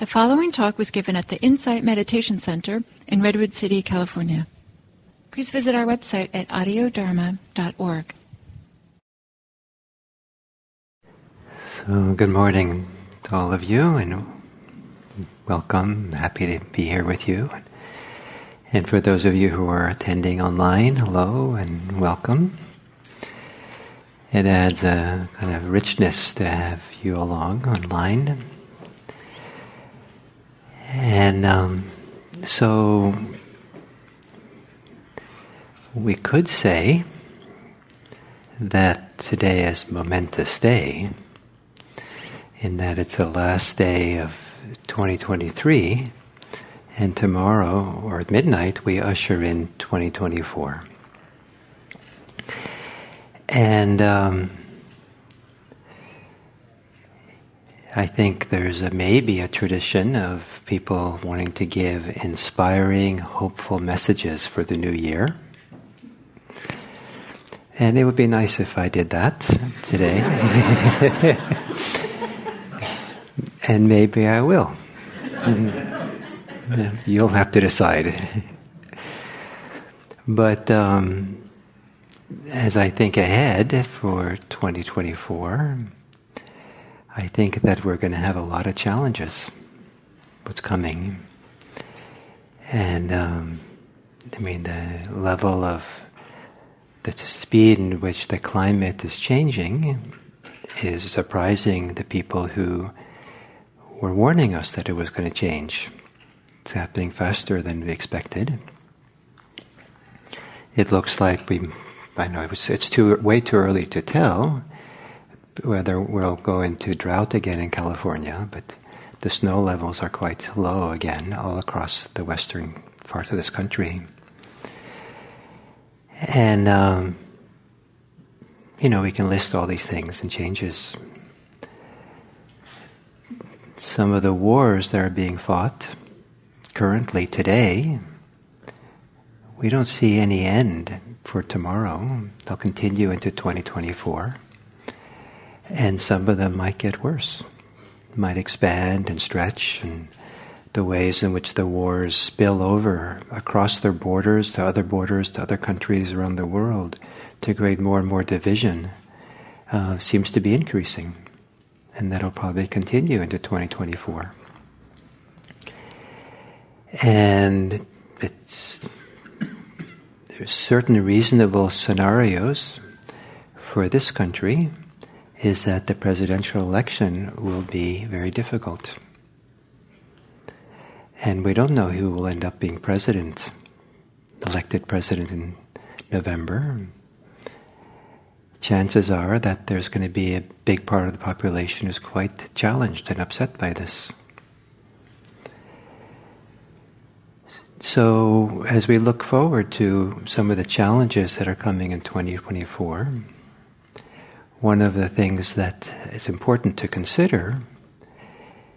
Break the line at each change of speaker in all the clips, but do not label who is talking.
The following talk was given at the Insight Meditation Center in Redwood City, California. Please visit our website at audiodharma.org.
So, good morning to all of you, and welcome. Happy to be here with you. And for those of you who are attending online, hello and welcome. It adds a kind of richness to have you along online. And um, so we could say that today is momentous day, in that it's the last day of 2023, and tomorrow or at midnight we usher in 2024. And um, I think there's a, maybe a tradition of people wanting to give inspiring, hopeful messages for the new year. And it would be nice if I did that today. and maybe I will. You'll have to decide. but um, as I think ahead for 2024, I think that we're going to have a lot of challenges. What's coming, and um, I mean the level of the speed in which the climate is changing is surprising the people who were warning us that it was going to change. It's happening faster than we expected. It looks like we, I know it was, it's too way too early to tell, whether we'll go into drought again in California, but the snow levels are quite low again all across the western part of this country. And, um, you know, we can list all these things and changes. Some of the wars that are being fought currently today, we don't see any end for tomorrow. They'll continue into 2024. And some of them might get worse, might expand and stretch, and the ways in which the wars spill over across their borders to other borders to other countries around the world to create more and more division uh, seems to be increasing. And that'll probably continue into 2024. And it's, there's certain reasonable scenarios for this country is that the presidential election will be very difficult. And we don't know who will end up being president, elected president in November. Chances are that there's going to be a big part of the population who's quite challenged and upset by this. So, as we look forward to some of the challenges that are coming in 2024, one of the things that is important to consider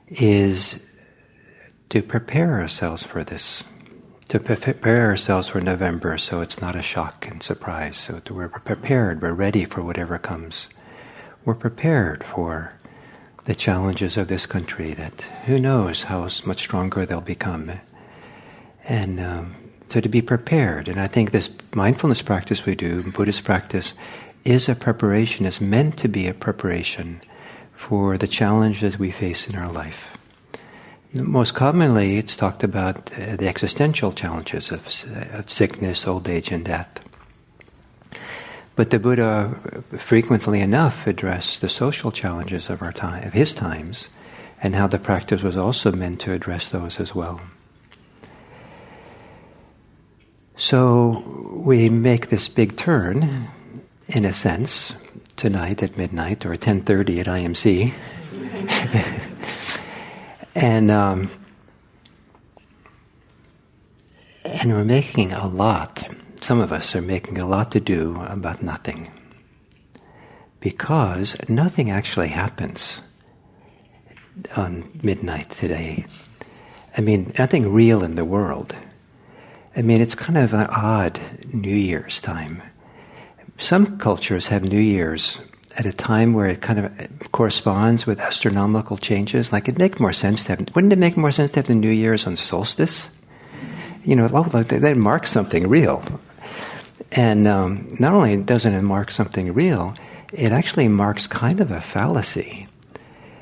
is to prepare ourselves for this, to prepare ourselves for November so it's not a shock and surprise, so we're prepared, we're ready for whatever comes. We're prepared for the challenges of this country that who knows how much stronger they'll become. And um, so to be prepared, and I think this mindfulness practice we do, Buddhist practice, is a preparation, is meant to be a preparation for the challenges we face in our life. Most commonly, it's talked about uh, the existential challenges of, uh, sickness, old age, and death. But the Buddha frequently enough addressed the social challenges of our time, of his times, and how the practice was also meant to address those as well. So we make this big turn in a sense, tonight at midnight or 10:30 at IMC. and um, and we're making a lot. Some of us are making a lot to do about nothing. Because nothing actually happens on midnight today. I mean, nothing real in the world. I mean, it's kind of an odd New Year's time some cultures have New Year's at a time where it kind of corresponds with astronomical changes. Like it'd make more sense to have, wouldn't it make more sense to have the New Year's on solstice? You know, that marks something real. And um, not only doesn't it mark something real, it actually marks kind of a fallacy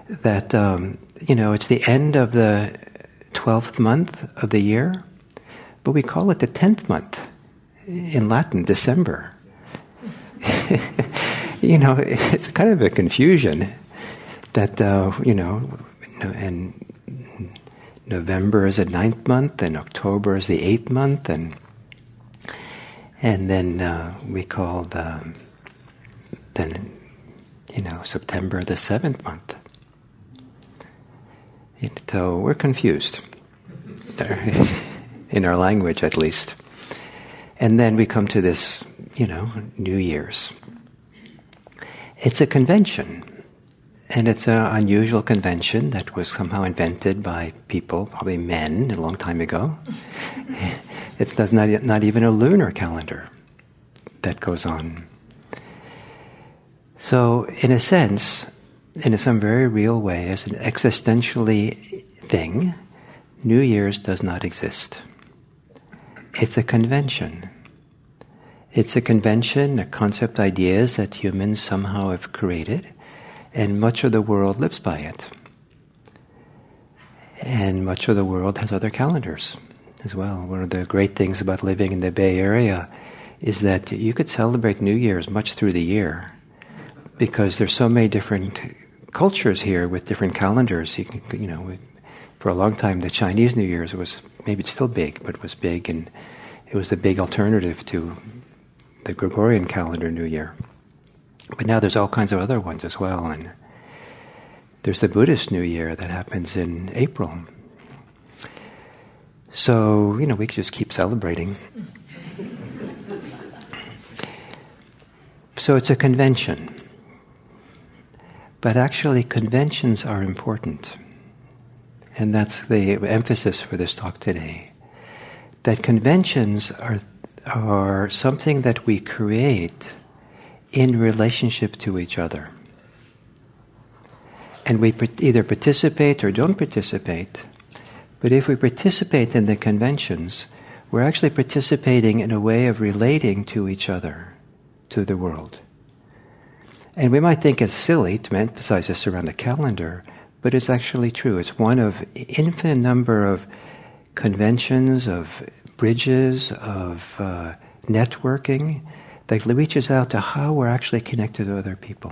that, um, you know, it's the end of the 12th month of the year, but we call it the 10th month in Latin, December. you know, it's kind of a confusion that, uh, you know, and November is the ninth month, and October is the eighth month, and and then uh, we call the then you know September the seventh month. So we're confused in our language, at least. And then we come to this, you know, New Year's. It's a convention. And it's an unusual convention that was somehow invented by people, probably men, a long time ago. it's not, not even a lunar calendar that goes on. So, in a sense, in some very real way, as an existentially thing, New Year's does not exist. It's a convention. It's a convention, a concept, ideas that humans somehow have created, and much of the world lives by it. And much of the world has other calendars as well. One of the great things about living in the Bay Area is that you could celebrate New Year's much through the year because there's so many different cultures here with different calendars. You can, you know, for a long time the Chinese New Year's was maybe it's still big, but it was big, and it was the big alternative to the Gregorian calendar New Year. But now there's all kinds of other ones as well, and there's the Buddhist New Year that happens in April. So, you know, we could just keep celebrating. so it's a convention. But actually, conventions are important. And that's the emphasis for this talk today. That conventions are are something that we create in relationship to each other. And we either participate or don't participate. But if we participate in the conventions, we're actually participating in a way of relating to each other, to the world. And we might think it's silly to emphasize this around a calendar, but it's actually true. It's one of infinite number of conventions, of bridges of uh, networking that reaches out to how we're actually connected to other people.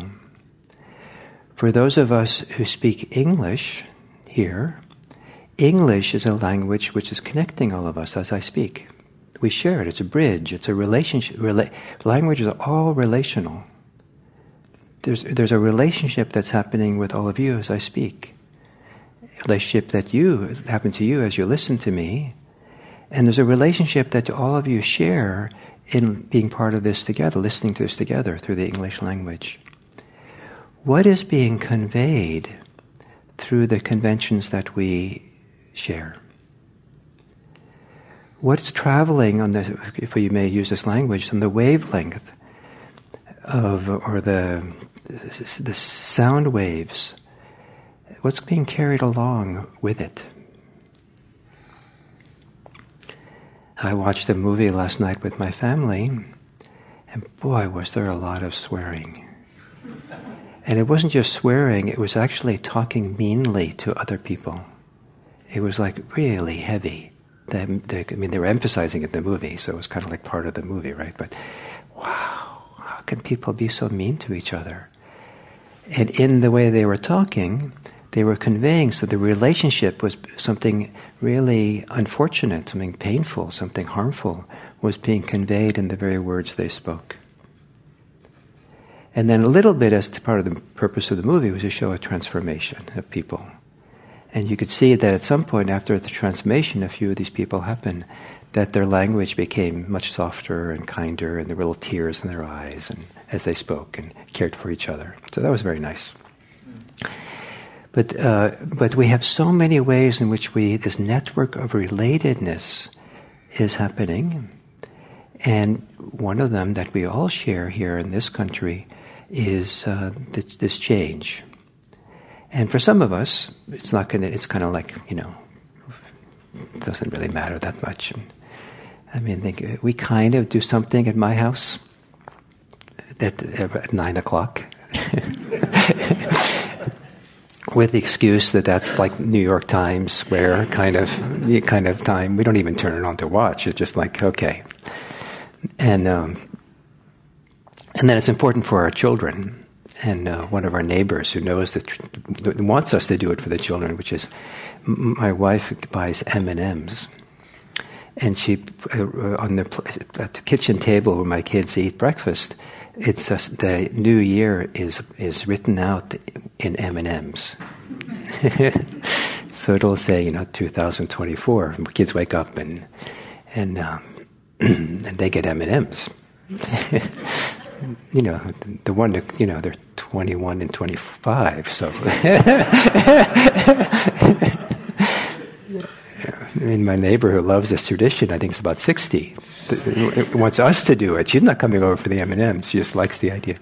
For those of us who speak English here, English is a language which is connecting all of us as I speak. We share it. It's a bridge. It's a relationship. Rela- language is all relational. There's, there's a relationship that's happening with all of you as I speak. A relationship that you happen to you as you listen to me, and there's a relationship that all of you share in being part of this together, listening to this together through the English language. What is being conveyed through the conventions that we share? What's traveling on the, if you may use this language, on the wavelength of, or the, the sound waves? What's being carried along with it? I watched a movie last night with my family, and boy, was there a lot of swearing. And it wasn't just swearing, it was actually talking meanly to other people. It was like really heavy. They, they, I mean, they were emphasizing it in the movie, so it was kind of like part of the movie, right? But wow, how can people be so mean to each other? And in the way they were talking, they were conveying, so the relationship was something really unfortunate, something painful, something harmful was being conveyed in the very words they spoke. And then a little bit, as part of the purpose of the movie, was to show a transformation of people. And you could see that at some point after the transformation, a few of these people happened, that their language became much softer and kinder, and there were little tears in their eyes and as they spoke and cared for each other. So that was very nice. But, uh, but we have so many ways in which we, this network of relatedness is happening. And one of them that we all share here in this country is uh, this, this change. And for some of us, it's not going it's kind of like, you know, it doesn't really matter that much. And, I mean, think, we kind of do something at my house at, at nine o'clock. With the excuse that that's like New York Times Square kind of kind of time. We don't even turn it on to watch. It's just like okay, and um, and then it's important for our children and uh, one of our neighbors who knows that wants us to do it for the children, which is my wife buys M and M's, and she uh, on the, at the kitchen table where my kids eat breakfast. It's the new year is is written out in M and M's. so it'll say, you know, 2024. Kids wake up and and um, and they get M and M's you know, the one that, you know, they're 21 and 25, so. I mean, my neighbor who loves this tradition, I think it's about 60, wants us to do it. She's not coming over for the M&Ms, she just likes the idea.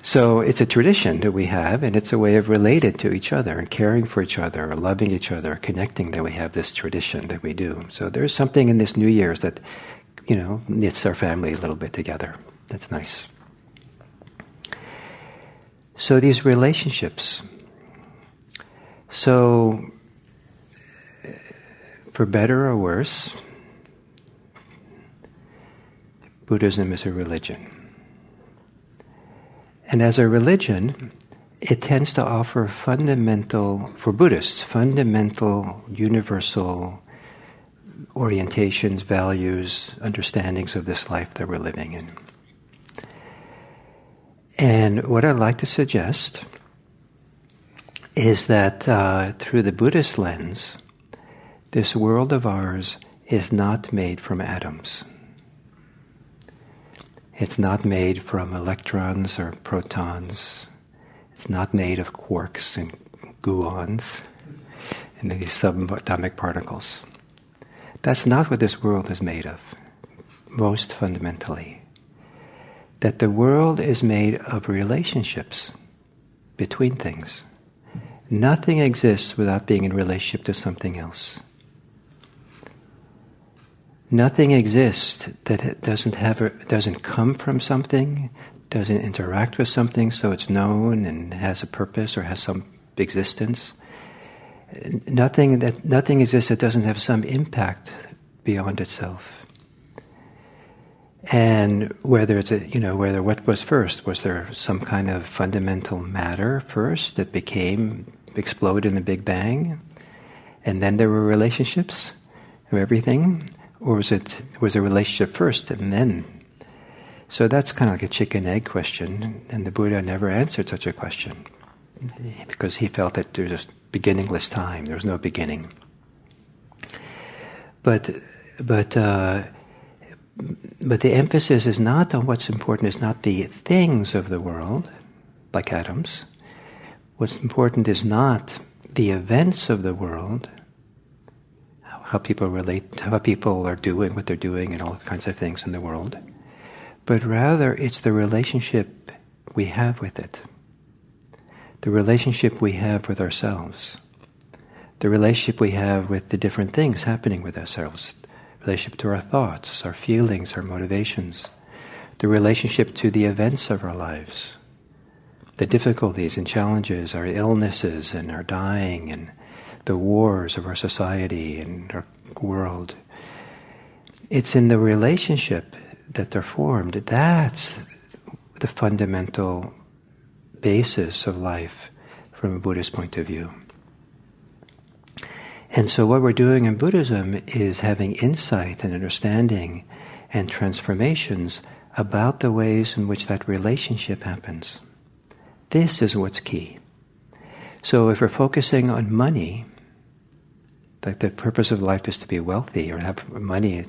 So it's a tradition that we have, and it's a way of relating to each other and caring for each other, or loving each other, or connecting that we have this tradition that we do. So there's something in this New Year's that, you know, knits our family a little bit together. That's nice. So these relationships. So, for better or worse, Buddhism is a religion. And as a religion, it tends to offer fundamental, for Buddhists, fundamental, universal orientations, values, understandings of this life that we're living in. And what I'd like to suggest is that uh, through the Buddhist lens, this world of ours is not made from atoms. It's not made from electrons or protons. It's not made of quarks and gluons and these subatomic particles. That's not what this world is made of, most fundamentally that the world is made of relationships between things. Nothing exists without being in relationship to something else. Nothing exists that doesn't have doesn't come from something, doesn't interact with something, so it's known and has a purpose or has some existence. Nothing that nothing exists that doesn't have some impact beyond itself. And whether it's a, you know, whether what was first, was there some kind of fundamental matter first that became, exploded in the Big Bang? And then there were relationships of everything? Or was it, was a relationship first and then? So that's kind of like a chicken egg question, and the Buddha never answered such a question because he felt that there's just beginningless time, there was no beginning. But, but, uh, but the emphasis is not on what's important, is not the things of the world, like atoms. What's important is not the events of the world, how people relate, how people are doing what they're doing, and all kinds of things in the world, but rather it's the relationship we have with it, the relationship we have with ourselves, the relationship we have with the different things happening with ourselves, relationship to our thoughts, our feelings, our motivations, the relationship to the events of our lives, the difficulties and challenges, our illnesses and our dying and the wars of our society and our world. It's in the relationship that they're formed. That's the fundamental basis of life from a Buddhist point of view. And so, what we're doing in Buddhism is having insight and understanding and transformations about the ways in which that relationship happens. This is what's key. So, if we're focusing on money, like the purpose of life is to be wealthy or have money,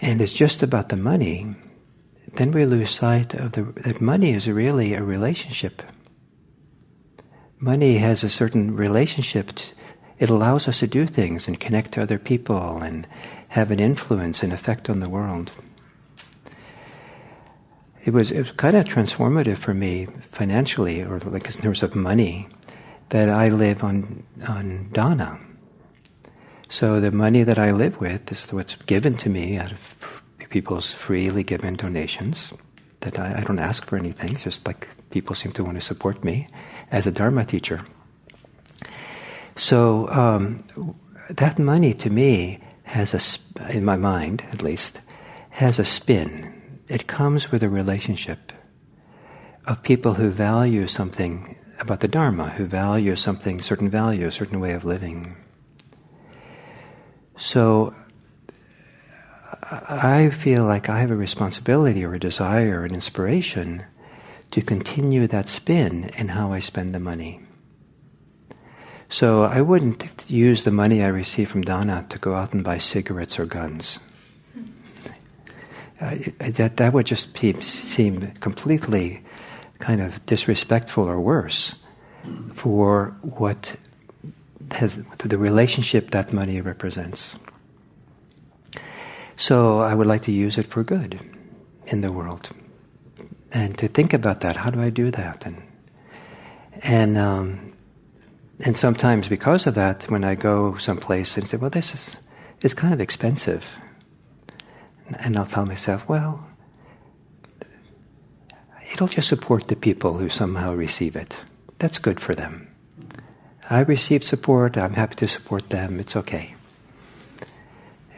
and it's just about the money, then we lose sight of the, that money is really a relationship money has a certain relationship. it allows us to do things and connect to other people and have an influence and effect on the world. it was it was kind of transformative for me financially, or like in terms of money, that I live on on dana. So the money that I live with is what's given to me out of people's freely given donations. That I, I don't ask for anything, it's just like people seem to want to support me as a Dharma teacher. So um, that money to me has a, in my mind at least, has a spin. It comes with a relationship of people who value something about the Dharma, who value something, certain value, a certain way of living. So I feel like I have a responsibility or a desire or an inspiration to continue that spin in how I spend the money. So I wouldn't use the money I receive from dana to go out and buy cigarettes or guns. That that would just seem completely kind of disrespectful or worse for what has the relationship that money represents. So I would like to use it for good in the world, and to think about that. How do I do that? And and um, and sometimes because of that, when I go someplace and say, "Well, this is is kind of expensive," and I'll tell myself, "Well." It'll just support the people who somehow receive it. That's good for them. I receive support. I'm happy to support them. It's okay.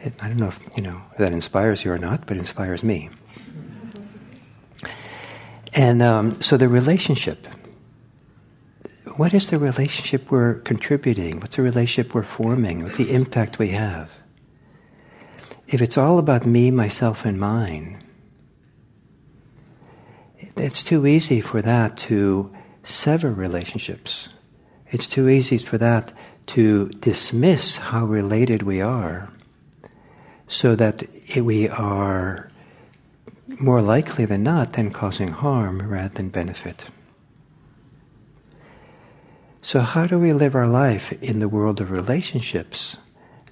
It, I don't know if you know if that inspires you or not, but it inspires me. And um, so the relationship. What is the relationship we're contributing? What's the relationship we're forming? What's the impact we have? If it's all about me, myself, and mine, it's too easy for that to sever relationships. It's too easy for that to dismiss how related we are so that we are more likely than not then causing harm rather than benefit. So, how do we live our life in the world of relationships,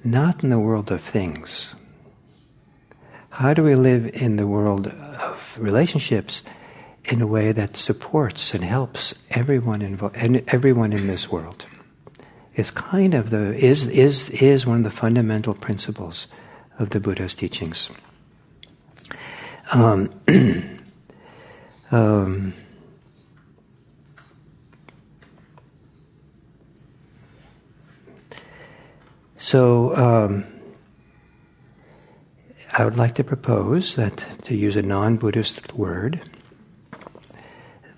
not in the world of things? How do we live in the world of relationships in a way that supports and helps everyone involved and everyone in this world? Is kind of the is is is one of the fundamental principles of the Buddha's teachings. Um, um, so, um, I would like to propose that, to use a non Buddhist word,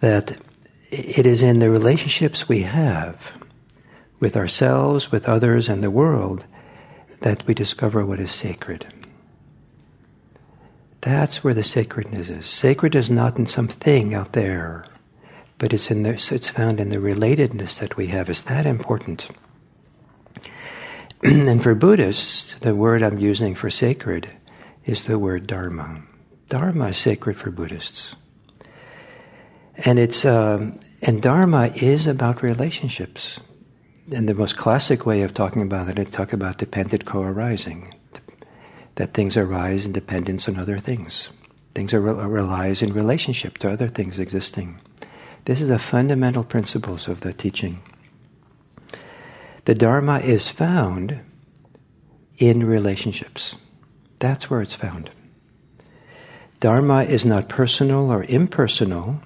that it is in the relationships we have with ourselves, with others, and the world that we discover what is sacred. That's where the sacredness is. Sacred is not in something out there, but it's in the, it's found in the relatedness that we have. Is that important? and for Buddhists, the word I'm using for sacred is the word dharma. Dharma is sacred for Buddhists, and it's um, and dharma is about relationships and the most classic way of talking about it is talk about dependent co-arising, that things arise in dependence on other things. Things are, arise in relationship to other things existing. This is the fundamental principles of the teaching. The Dharma is found in relationships. That's where it's found. Dharma is not personal or impersonal.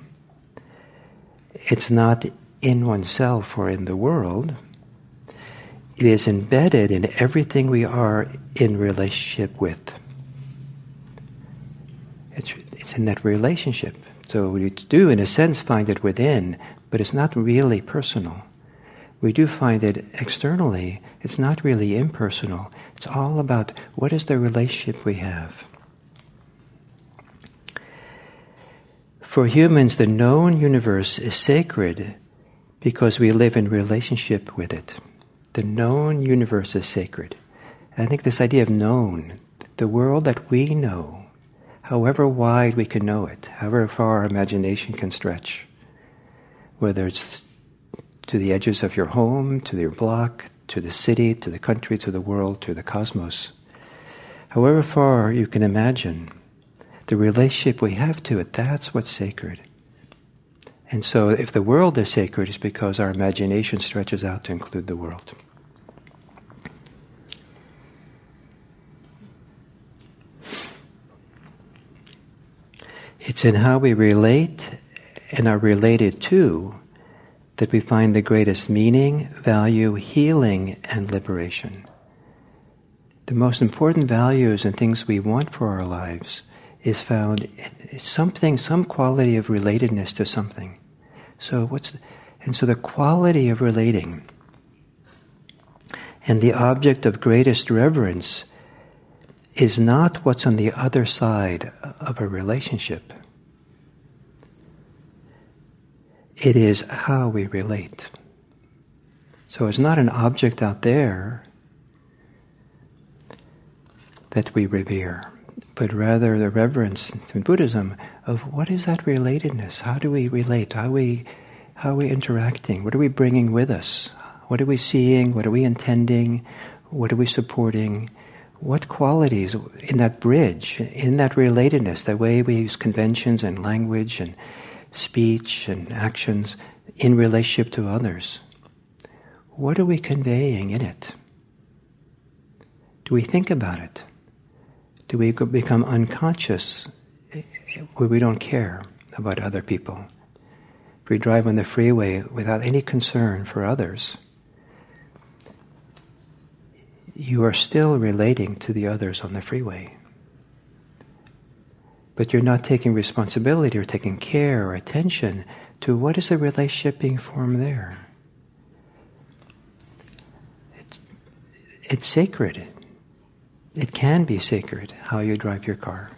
It's not in oneself or in the world. It is embedded in everything we are in relationship with. It's, it's in that relationship. So we do, in a sense, find it within, but it's not really personal. We do find it externally. It's not really impersonal. It's all about what is the relationship we have. For humans, the known universe is sacred because we live in relationship with it. The known universe is sacred. I think this idea of known, the world that we know, however wide we can know it, however far our imagination can stretch, whether it's to the edges of your home, to your block, to the city, to the country, to the world, to the cosmos, however far you can imagine, the relationship we have to it, that's what's sacred. And so if the world is sacred, it's because our imagination stretches out to include the world. It's in how we relate and are related to that we find the greatest meaning, value, healing, and liberation. The most important values and things we want for our lives is found in something, some quality of relatedness to something. So what's, and so the quality of relating and the object of greatest reverence is not what's on the other side of a relationship. It is how we relate. So it's not an object out there that we revere, but rather the reverence in Buddhism of what is that relatedness? How do we relate? How are we, how are we interacting? What are we bringing with us? What are we seeing? What are we intending? What are we supporting? What qualities in that bridge, in that relatedness, the way we use conventions and language and speech and actions in relationship to others. What are we conveying in it? Do we think about it? Do we become unconscious where we don't care about other people? If we drive on the freeway without any concern for others, you are still relating to the others on the freeway but you're not taking responsibility or taking care or attention to what is the relationship being formed there. It's, it's sacred. It can be sacred how you drive your car.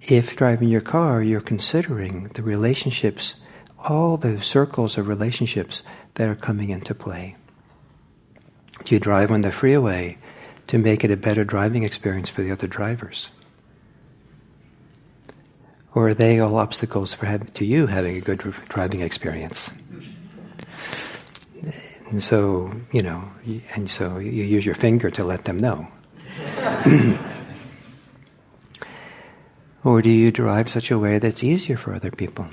If driving your car, you're considering the relationships, all the circles of relationships that are coming into play. Do you drive on the freeway to make it a better driving experience for the other drivers? Or are they all obstacles for have, to you having a good driving experience? And so, you know, and so you use your finger to let them know. or do you drive such a way that's easier for other people?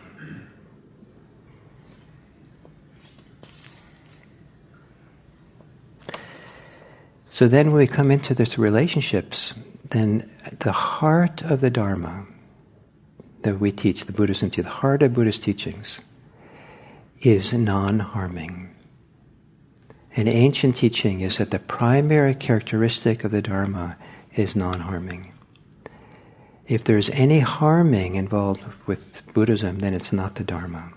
So then when we come into these relationships, then the heart of the Dharma, that we teach, the Buddhism, the heart of Buddhist teachings, is non-harming. An ancient teaching is that the primary characteristic of the Dharma is non-harming. If there's any harming involved with Buddhism, then it's not the Dharma.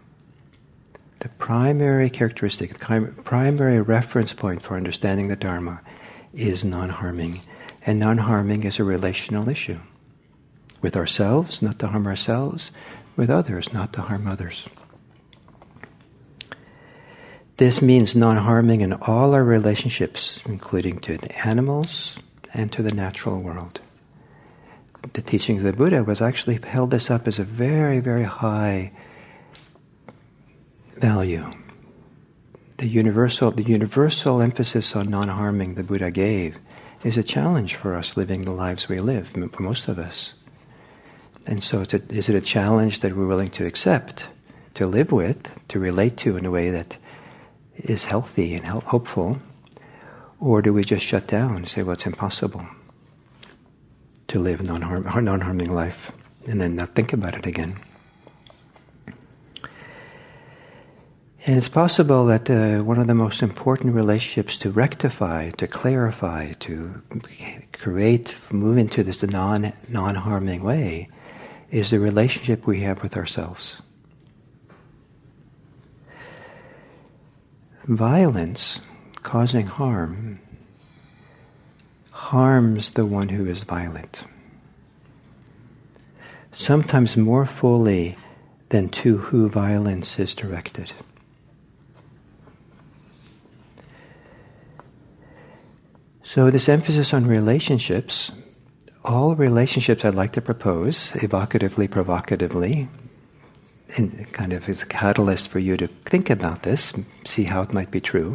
The primary characteristic, the primary reference point for understanding the Dharma is non-harming. And non-harming is a relational issue with ourselves, not to harm ourselves, with others, not to harm others. This means non harming in all our relationships, including to the animals and to the natural world. The teachings of the Buddha was actually held this up as a very, very high value. The universal, the universal emphasis on non harming the Buddha gave is a challenge for us living the lives we live, for most of us. And so, a, is it a challenge that we're willing to accept, to live with, to relate to in a way that is healthy and hopeful? Or do we just shut down and say, well, it's impossible to live a non-harm, non-harming life and then not think about it again? And it's possible that uh, one of the most important relationships to rectify, to clarify, to create, move into this non non-harming way, is the relationship we have with ourselves. Violence causing harm harms the one who is violent. Sometimes more fully than to who violence is directed. So, this emphasis on relationships all relationships I'd like to propose, evocatively, provocatively, and kind of as a catalyst for you to think about this, see how it might be true.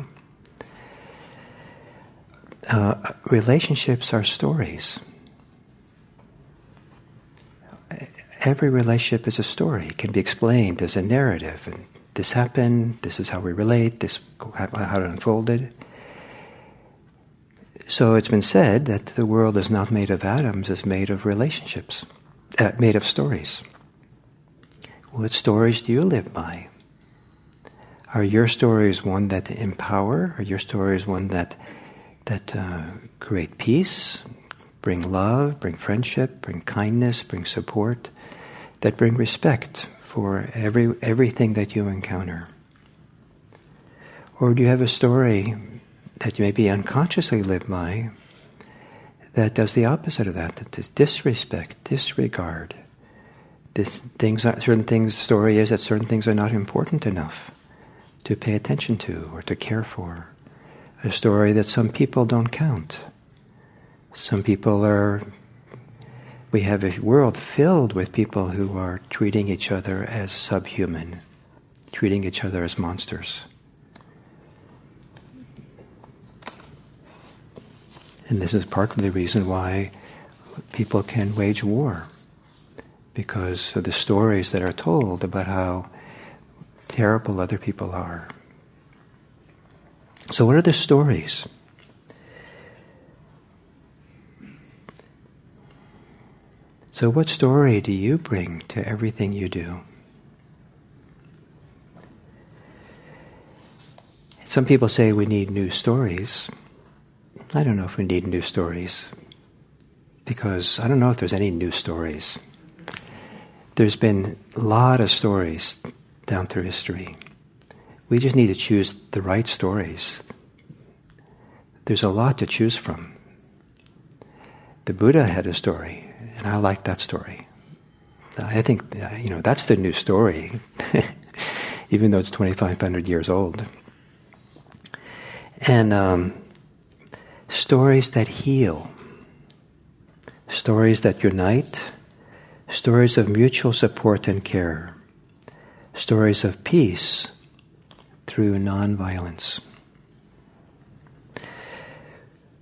Uh, relationships are stories. every relationship is a story. It can be explained as a narrative. And this happened, this is how we relate, this how it unfolded. So it's been said that the world is not made of atoms, it's made of relationships, uh, made of stories. What stories do you live by? Are your stories one that empower? Are your stories one that that uh, create peace, bring love, bring friendship, bring kindness, bring support, that bring respect for every everything that you encounter? Or do you have a story that you maybe unconsciously live by that does the opposite of that, that is disrespect, disregard. This things certain things, the story is that certain things are not important enough to pay attention to or to care for. A story that some people don't count. Some people are, we have a world filled with people who are treating each other as subhuman, treating each other as monsters. And this is partly the reason why people can wage war, because of the stories that are told about how terrible other people are. So, what are the stories? So, what story do you bring to everything you do? Some people say we need new stories. I don't know if we need new stories because I don't know if there's any new stories. There's been a lot of stories down through history. We just need to choose the right stories. There's a lot to choose from. The Buddha had a story, and I like that story. I think, you know, that's the new story, even though it's 2,500 years old. And um, stories that heal, stories that unite, stories of mutual support and care, stories of peace through nonviolence.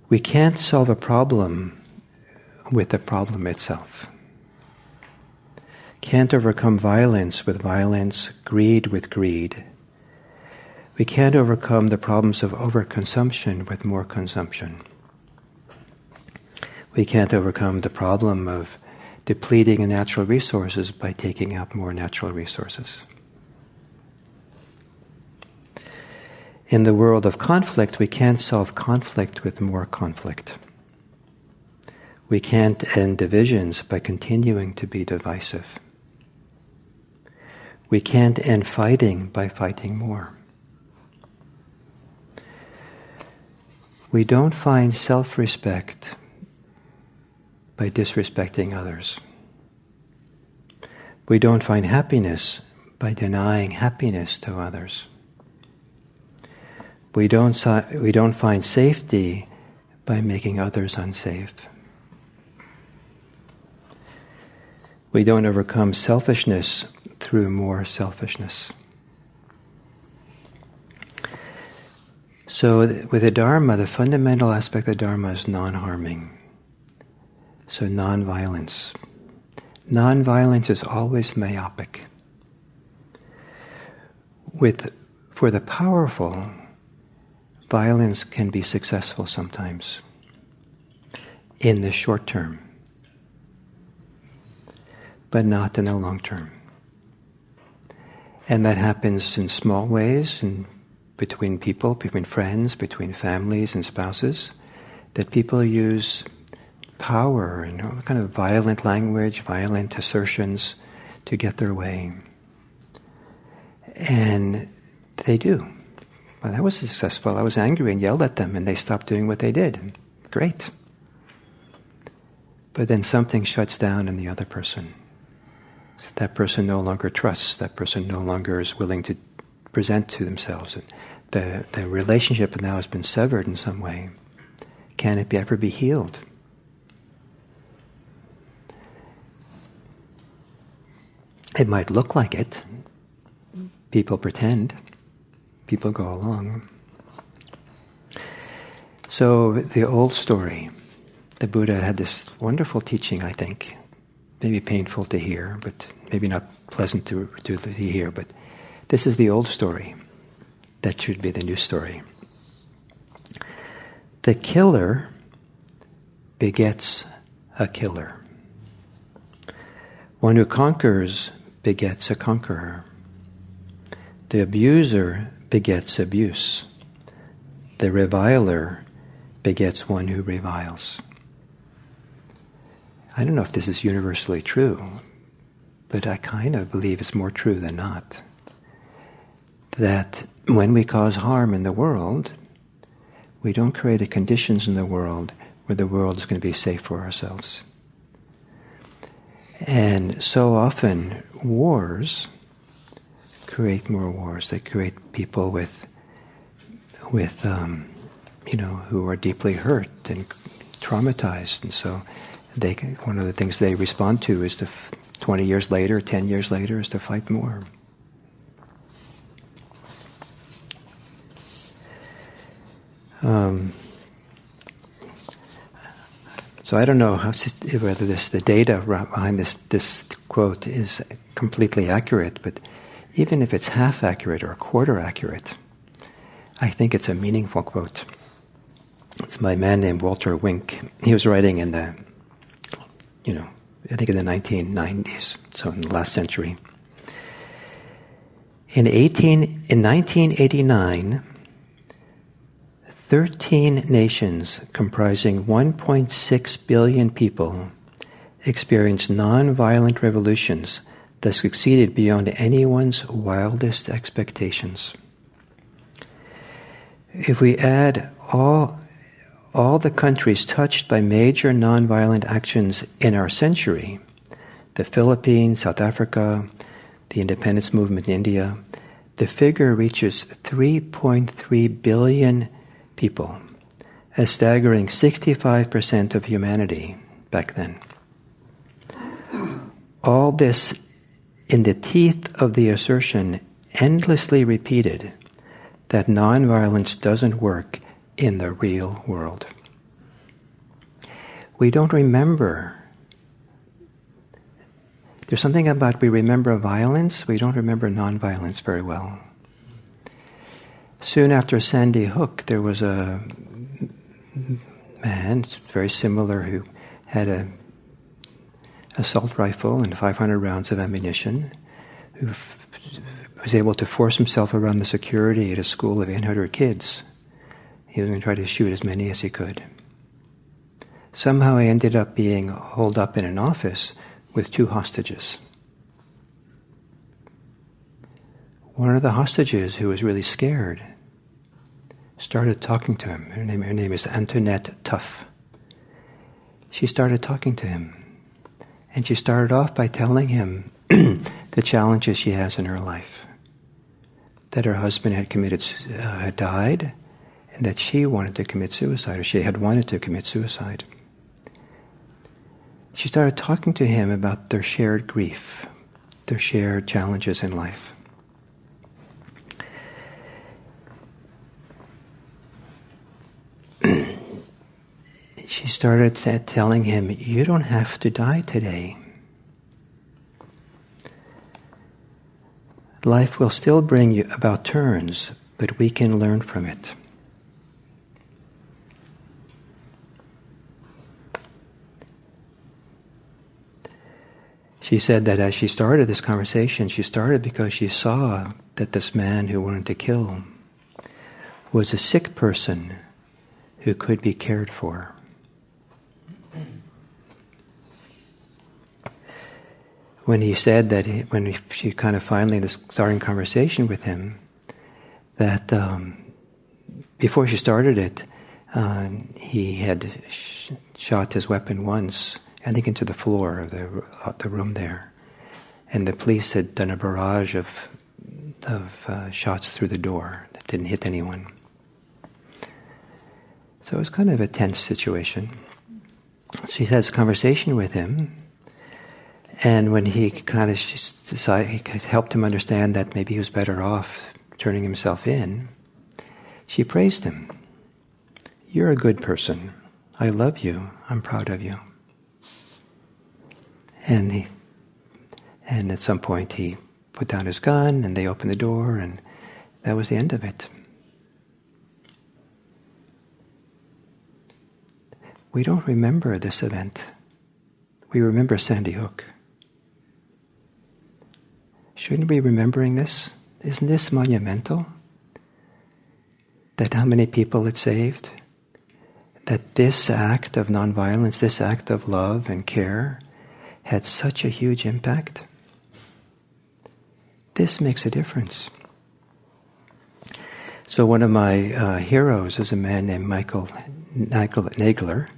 We can't solve a problem with the problem itself. Can't overcome violence with violence, greed with greed, we can't overcome the problems of overconsumption with more consumption. We can't overcome the problem of depleting natural resources by taking out more natural resources. In the world of conflict, we can't solve conflict with more conflict. We can't end divisions by continuing to be divisive. We can't end fighting by fighting more. We don't find self respect by disrespecting others. We don't find happiness by denying happiness to others. We don't, we don't find safety by making others unsafe. We don't overcome selfishness through more selfishness. So, with the Dharma, the fundamental aspect of the Dharma is non harming. So, non violence. Non violence is always myopic. With, for the powerful, violence can be successful sometimes in the short term, but not in the long term. And that happens in small ways, in between people, between friends, between families and spouses, that people use power and kind of violent language, violent assertions to get their way. And they do. Well, that was successful. I was angry and yelled at them, and they stopped doing what they did. Great. But then something shuts down in the other person. So that person no longer trusts. That person no longer is willing to present to themselves. And the, the relationship now has been severed in some way. Can it ever be healed? It might look like it. People pretend. People go along. So, the old story, the Buddha had this wonderful teaching, I think, maybe painful to hear, but maybe not pleasant to, to, to hear. But this is the old story. That should be the new story. The killer begets a killer. One who conquers begets a conqueror. The abuser begets abuse. The reviler begets one who reviles. I don't know if this is universally true, but I kind of believe it's more true than not. That when we cause harm in the world, we don't create the conditions in the world where the world is going to be safe for ourselves. And so often, wars create more wars. They create people with, with um, you know, who are deeply hurt and traumatized, and so they can, one of the things they respond to is to, 20 years later, 10 years later, is to fight more. Um, so I don't know how, whether this the data behind this this quote is completely accurate, but even if it's half accurate or a quarter accurate, I think it's a meaningful quote. It's by a man named Walter Wink. He was writing in the, you know, I think in the 1990s, so in the last century. In 18, in 1989, 13 nations comprising 1.6 billion people experienced non-violent revolutions that succeeded beyond anyone's wildest expectations. If we add all, all the countries touched by major nonviolent actions in our century, the Philippines, South Africa, the independence movement in India, the figure reaches 3.3 billion people, a staggering 65% of humanity back then. All this in the teeth of the assertion endlessly repeated that nonviolence doesn't work in the real world. We don't remember. There's something about we remember violence, we don't remember nonviolence very well. Soon after Sandy Hook, there was a man, very similar, who had a assault rifle and 500 rounds of ammunition, who was able to force himself around the security at a school of 800 kids. He was going to try to shoot as many as he could. Somehow he ended up being holed up in an office with two hostages. One of the hostages, who was really scared, started talking to him. Her name, her name is Antoinette Tuff. She started talking to him. And she started off by telling him the challenges she has in her life. That her husband had committed, uh, had died, and that she wanted to commit suicide, or she had wanted to commit suicide. She started talking to him about their shared grief, their shared challenges in life. she started telling him, You don't have to die today. Life will still bring you about turns, but we can learn from it. She said that as she started this conversation, she started because she saw that this man who wanted to kill was a sick person who could be cared for. When he said that he, when she kind of finally was starting conversation with him, that um, before she started it, uh, he had sh- shot his weapon once, I think into the floor of the uh, the room there, and the police had done a barrage of of uh, shots through the door that didn't hit anyone. So it was kind of a tense situation. She has conversation with him, and when he kind of decided, helped him understand that maybe he was better off turning himself in, she praised him. You're a good person. I love you. I'm proud of you. And he, and at some point he put down his gun and they opened the door and that was the end of it. We don't remember this event. We remember Sandy Hook. Shouldn't we be remembering this? Isn't this monumental? That how many people it saved? That this act of nonviolence, this act of love and care, had such a huge impact? This makes a difference. So one of my uh, heroes is a man named Michael Nagler,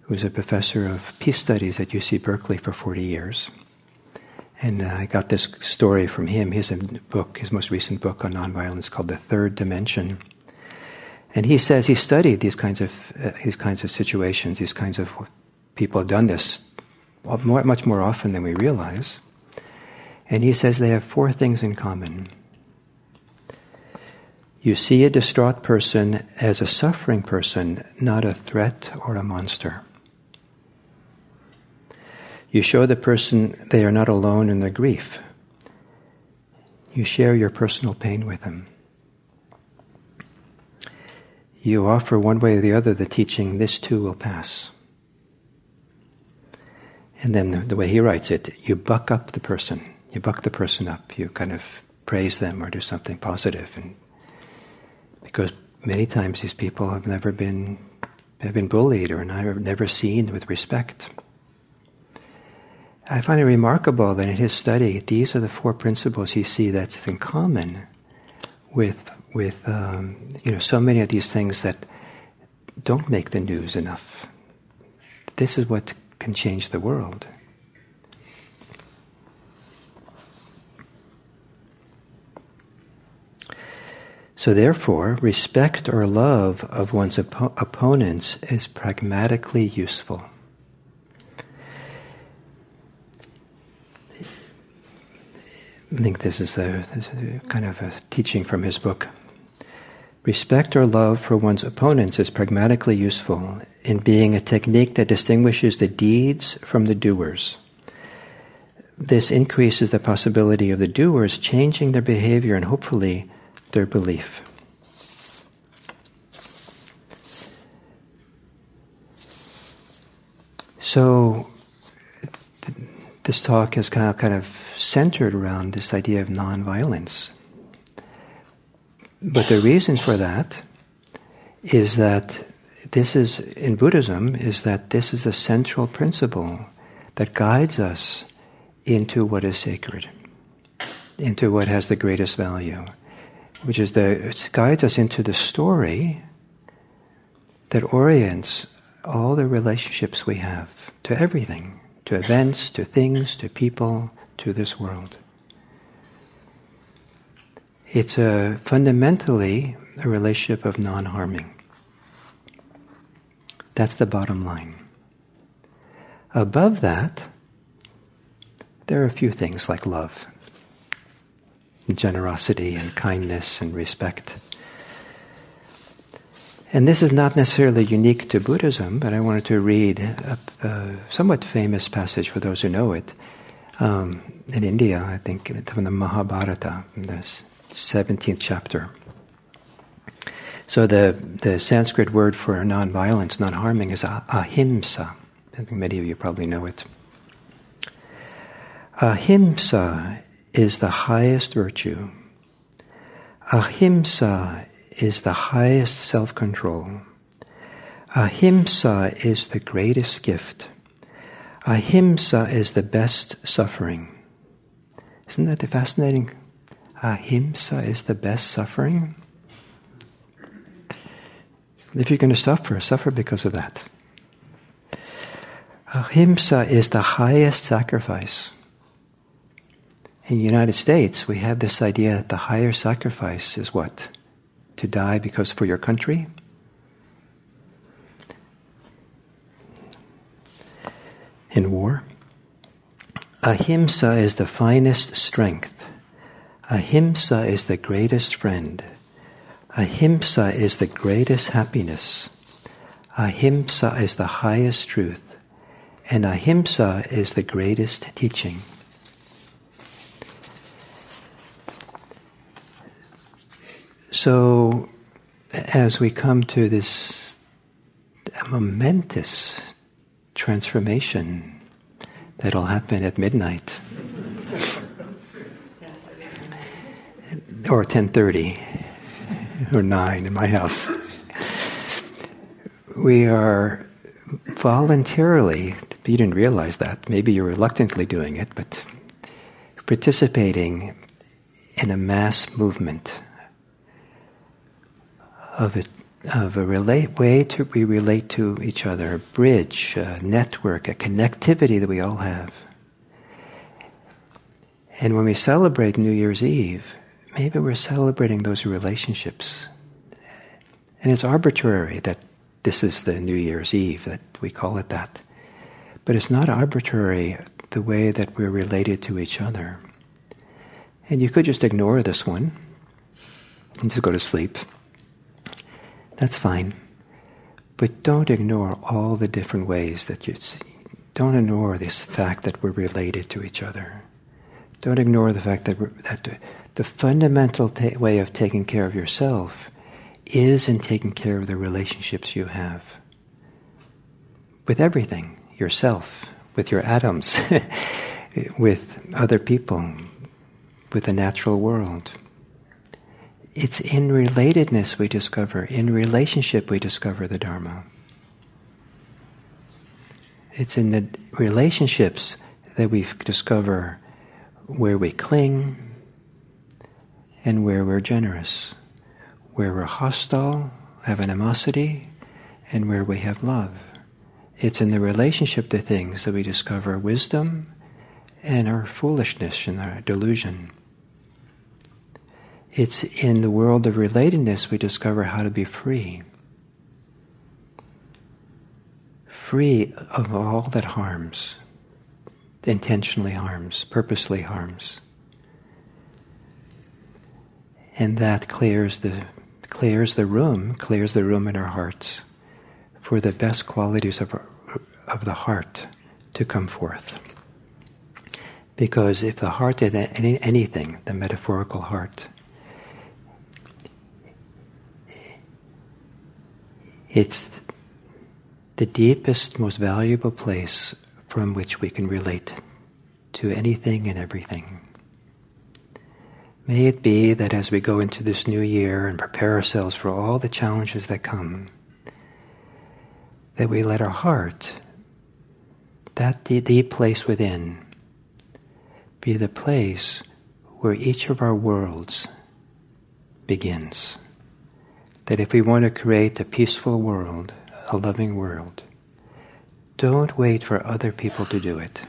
who was a professor of peace studies at UC Berkeley for 40 years. And uh, I got this story from him. He has a book, his most recent book on nonviolence called The Third Dimension. And he says he studied these kinds of, uh, these kinds of situations, these kinds of people have done this more, much more often than we realize. And he says they have four things in common. You see a distraught person as a suffering person, not a threat or a monster. You show the person they are not alone in their grief. You share your personal pain with them. You offer one way or the other the teaching, this too will pass. And then the, the way he writes it, you buck up the person. You buck the person up. You kind of praise them or do something positive. And because many times these people have never been have been bullied or never, never seen with respect. I find it remarkable that in his study, these are the four principles he sees that's in common with with um, you know so many of these things that don't make the news enough. This is what can change the world. So, therefore, respect or love of one's op- opponents is pragmatically useful. I think this is, a, this is kind of a teaching from his book. Respect or love for one's opponents is pragmatically useful in being a technique that distinguishes the deeds from the doers. This increases the possibility of the doers changing their behavior and hopefully their belief. So, this talk is kind of, kind of centered around this idea of nonviolence. But the reason for that is that this is, in Buddhism, is that this is the central principle that guides us into what is sacred, into what has the greatest value, which is the, it guides us into the story that orients all the relationships we have to everything to events, to things, to people, to this world. It's a fundamentally a relationship of non-harming. That's the bottom line. Above that, there are a few things like love, and generosity, and kindness, and respect. And this is not necessarily unique to Buddhism, but I wanted to read a, a somewhat famous passage for those who know it. Um, in India, I think, from the Mahabharata, in the 17th chapter. So the, the Sanskrit word for non-violence, non-harming is ahimsa. I think many of you probably know it. Ahimsa is the highest virtue. Ahimsa is the highest self control. Ahimsa is the greatest gift. Ahimsa is the best suffering. Isn't that fascinating? Ahimsa is the best suffering. If you're going to suffer, suffer because of that. Ahimsa is the highest sacrifice. In the United States, we have this idea that the higher sacrifice is what? To die because for your country? In war? Ahimsa is the finest strength. Ahimsa is the greatest friend. Ahimsa is the greatest happiness. Ahimsa is the highest truth. And ahimsa is the greatest teaching. So, as we come to this momentous transformation that'll happen at midnight or 10:30 or 9 in my house we are voluntarily you didn't realize that maybe you're reluctantly doing it but participating in a mass movement of a, of a relate, way to we relate to each other, a bridge, a network, a connectivity that we all have. And when we celebrate New Year's Eve, maybe we're celebrating those relationships. And it's arbitrary that this is the New Year's Eve, that we call it that. But it's not arbitrary the way that we're related to each other. And you could just ignore this one and just go to sleep. That's fine. But don't ignore all the different ways that you see. Don't ignore this fact that we're related to each other. Don't ignore the fact that, that the, fundamental ta- way of taking care of yourself is in taking care of the relationships you have with everything yourself, with your atoms, with other people, with the natural world. It's in relatedness we discover, in relationship we discover the Dharma. It's in the relationships that we discover where we cling and where we're generous, where we're hostile, have animosity, and where we have love. It's in the relationship to things that we discover wisdom and our foolishness and our delusion. It's in the world of relatedness we discover how to be free. Free of all that harms, intentionally harms, purposely harms. And that clears the, clears the room, clears the room in our hearts for the best qualities of, of the heart to come forth. Because if the heart is any, anything, the metaphorical heart, It's the deepest, most valuable place from which we can relate to anything and everything. May it be that as we go into this new year and prepare ourselves for all the challenges that come, that we let our heart, that deep place within, be the place where each of our worlds begins that if we want to create a peaceful world, a loving world, don't wait for other people to do it.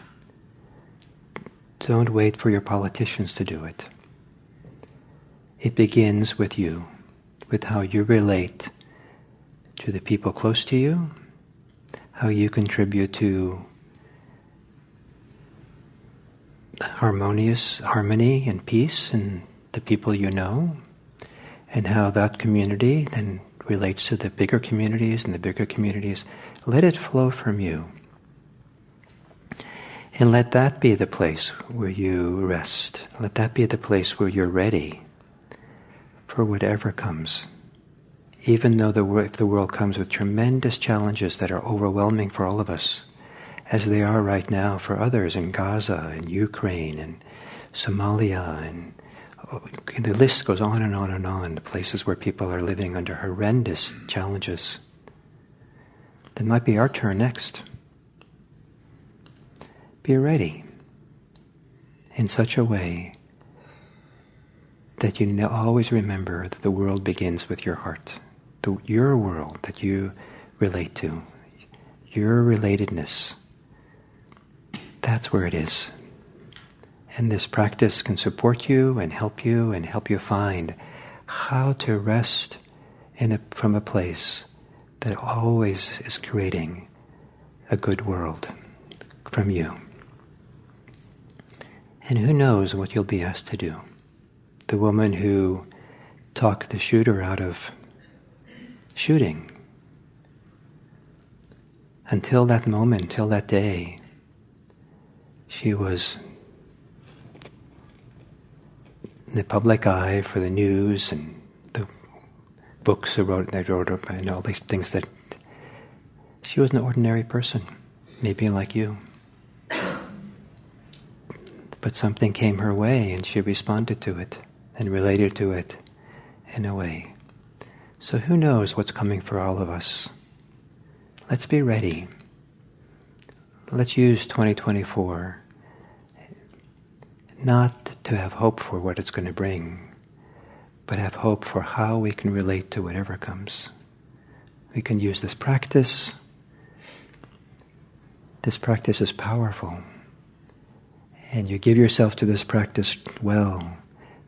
Don't wait for your politicians to do it. It begins with you, with how you relate to the people close to you, how you contribute to harmonious harmony and peace in the people you know, and how that community then relates to the bigger communities and the bigger communities. Let it flow from you. And let that be the place where you rest. Let that be the place where you're ready for whatever comes. Even though the, if the world comes with tremendous challenges that are overwhelming for all of us, as they are right now for others in Gaza and Ukraine and Somalia and the list goes on and on and on, the places where people are living under horrendous challenges. Then might be our turn next. Be ready in such a way that you always remember that the world begins with your heart, the, your world that you relate to, your relatedness. That's where it is. And this practice can support you and help you and help you find how to rest a, from a place that always is creating a good world from you. And who knows what you'll be asked to do. The woman who talked the shooter out of shooting until that moment, till that day, she was in the public eye for the news and the books they wrote, they wrote up and all these things that she was an ordinary person, maybe like you. But something came her way and she responded to it and related to it in a way. So who knows what's coming for all of us? Let's be ready. Let's use 2024 not to have hope for what it's going to bring, but have hope for how we can relate to whatever comes. We can use this practice. This practice is powerful. And you give yourself to this practice well.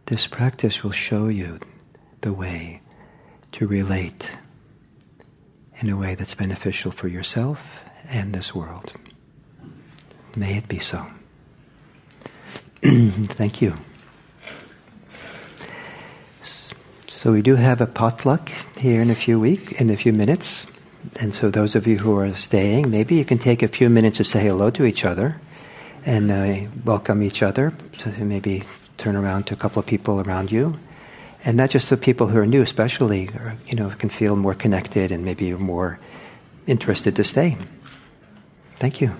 This practice will show you the way to relate in a way that's beneficial for yourself and this world. May it be so. Thank you. So we do have a potluck here in a few weeks, in a few minutes. And so those of you who are staying, maybe you can take a few minutes to say hello to each other and uh, welcome each other. So maybe turn around to a couple of people around you. And not just the people who are new, especially, or, you know, can feel more connected and maybe more interested to stay. Thank you.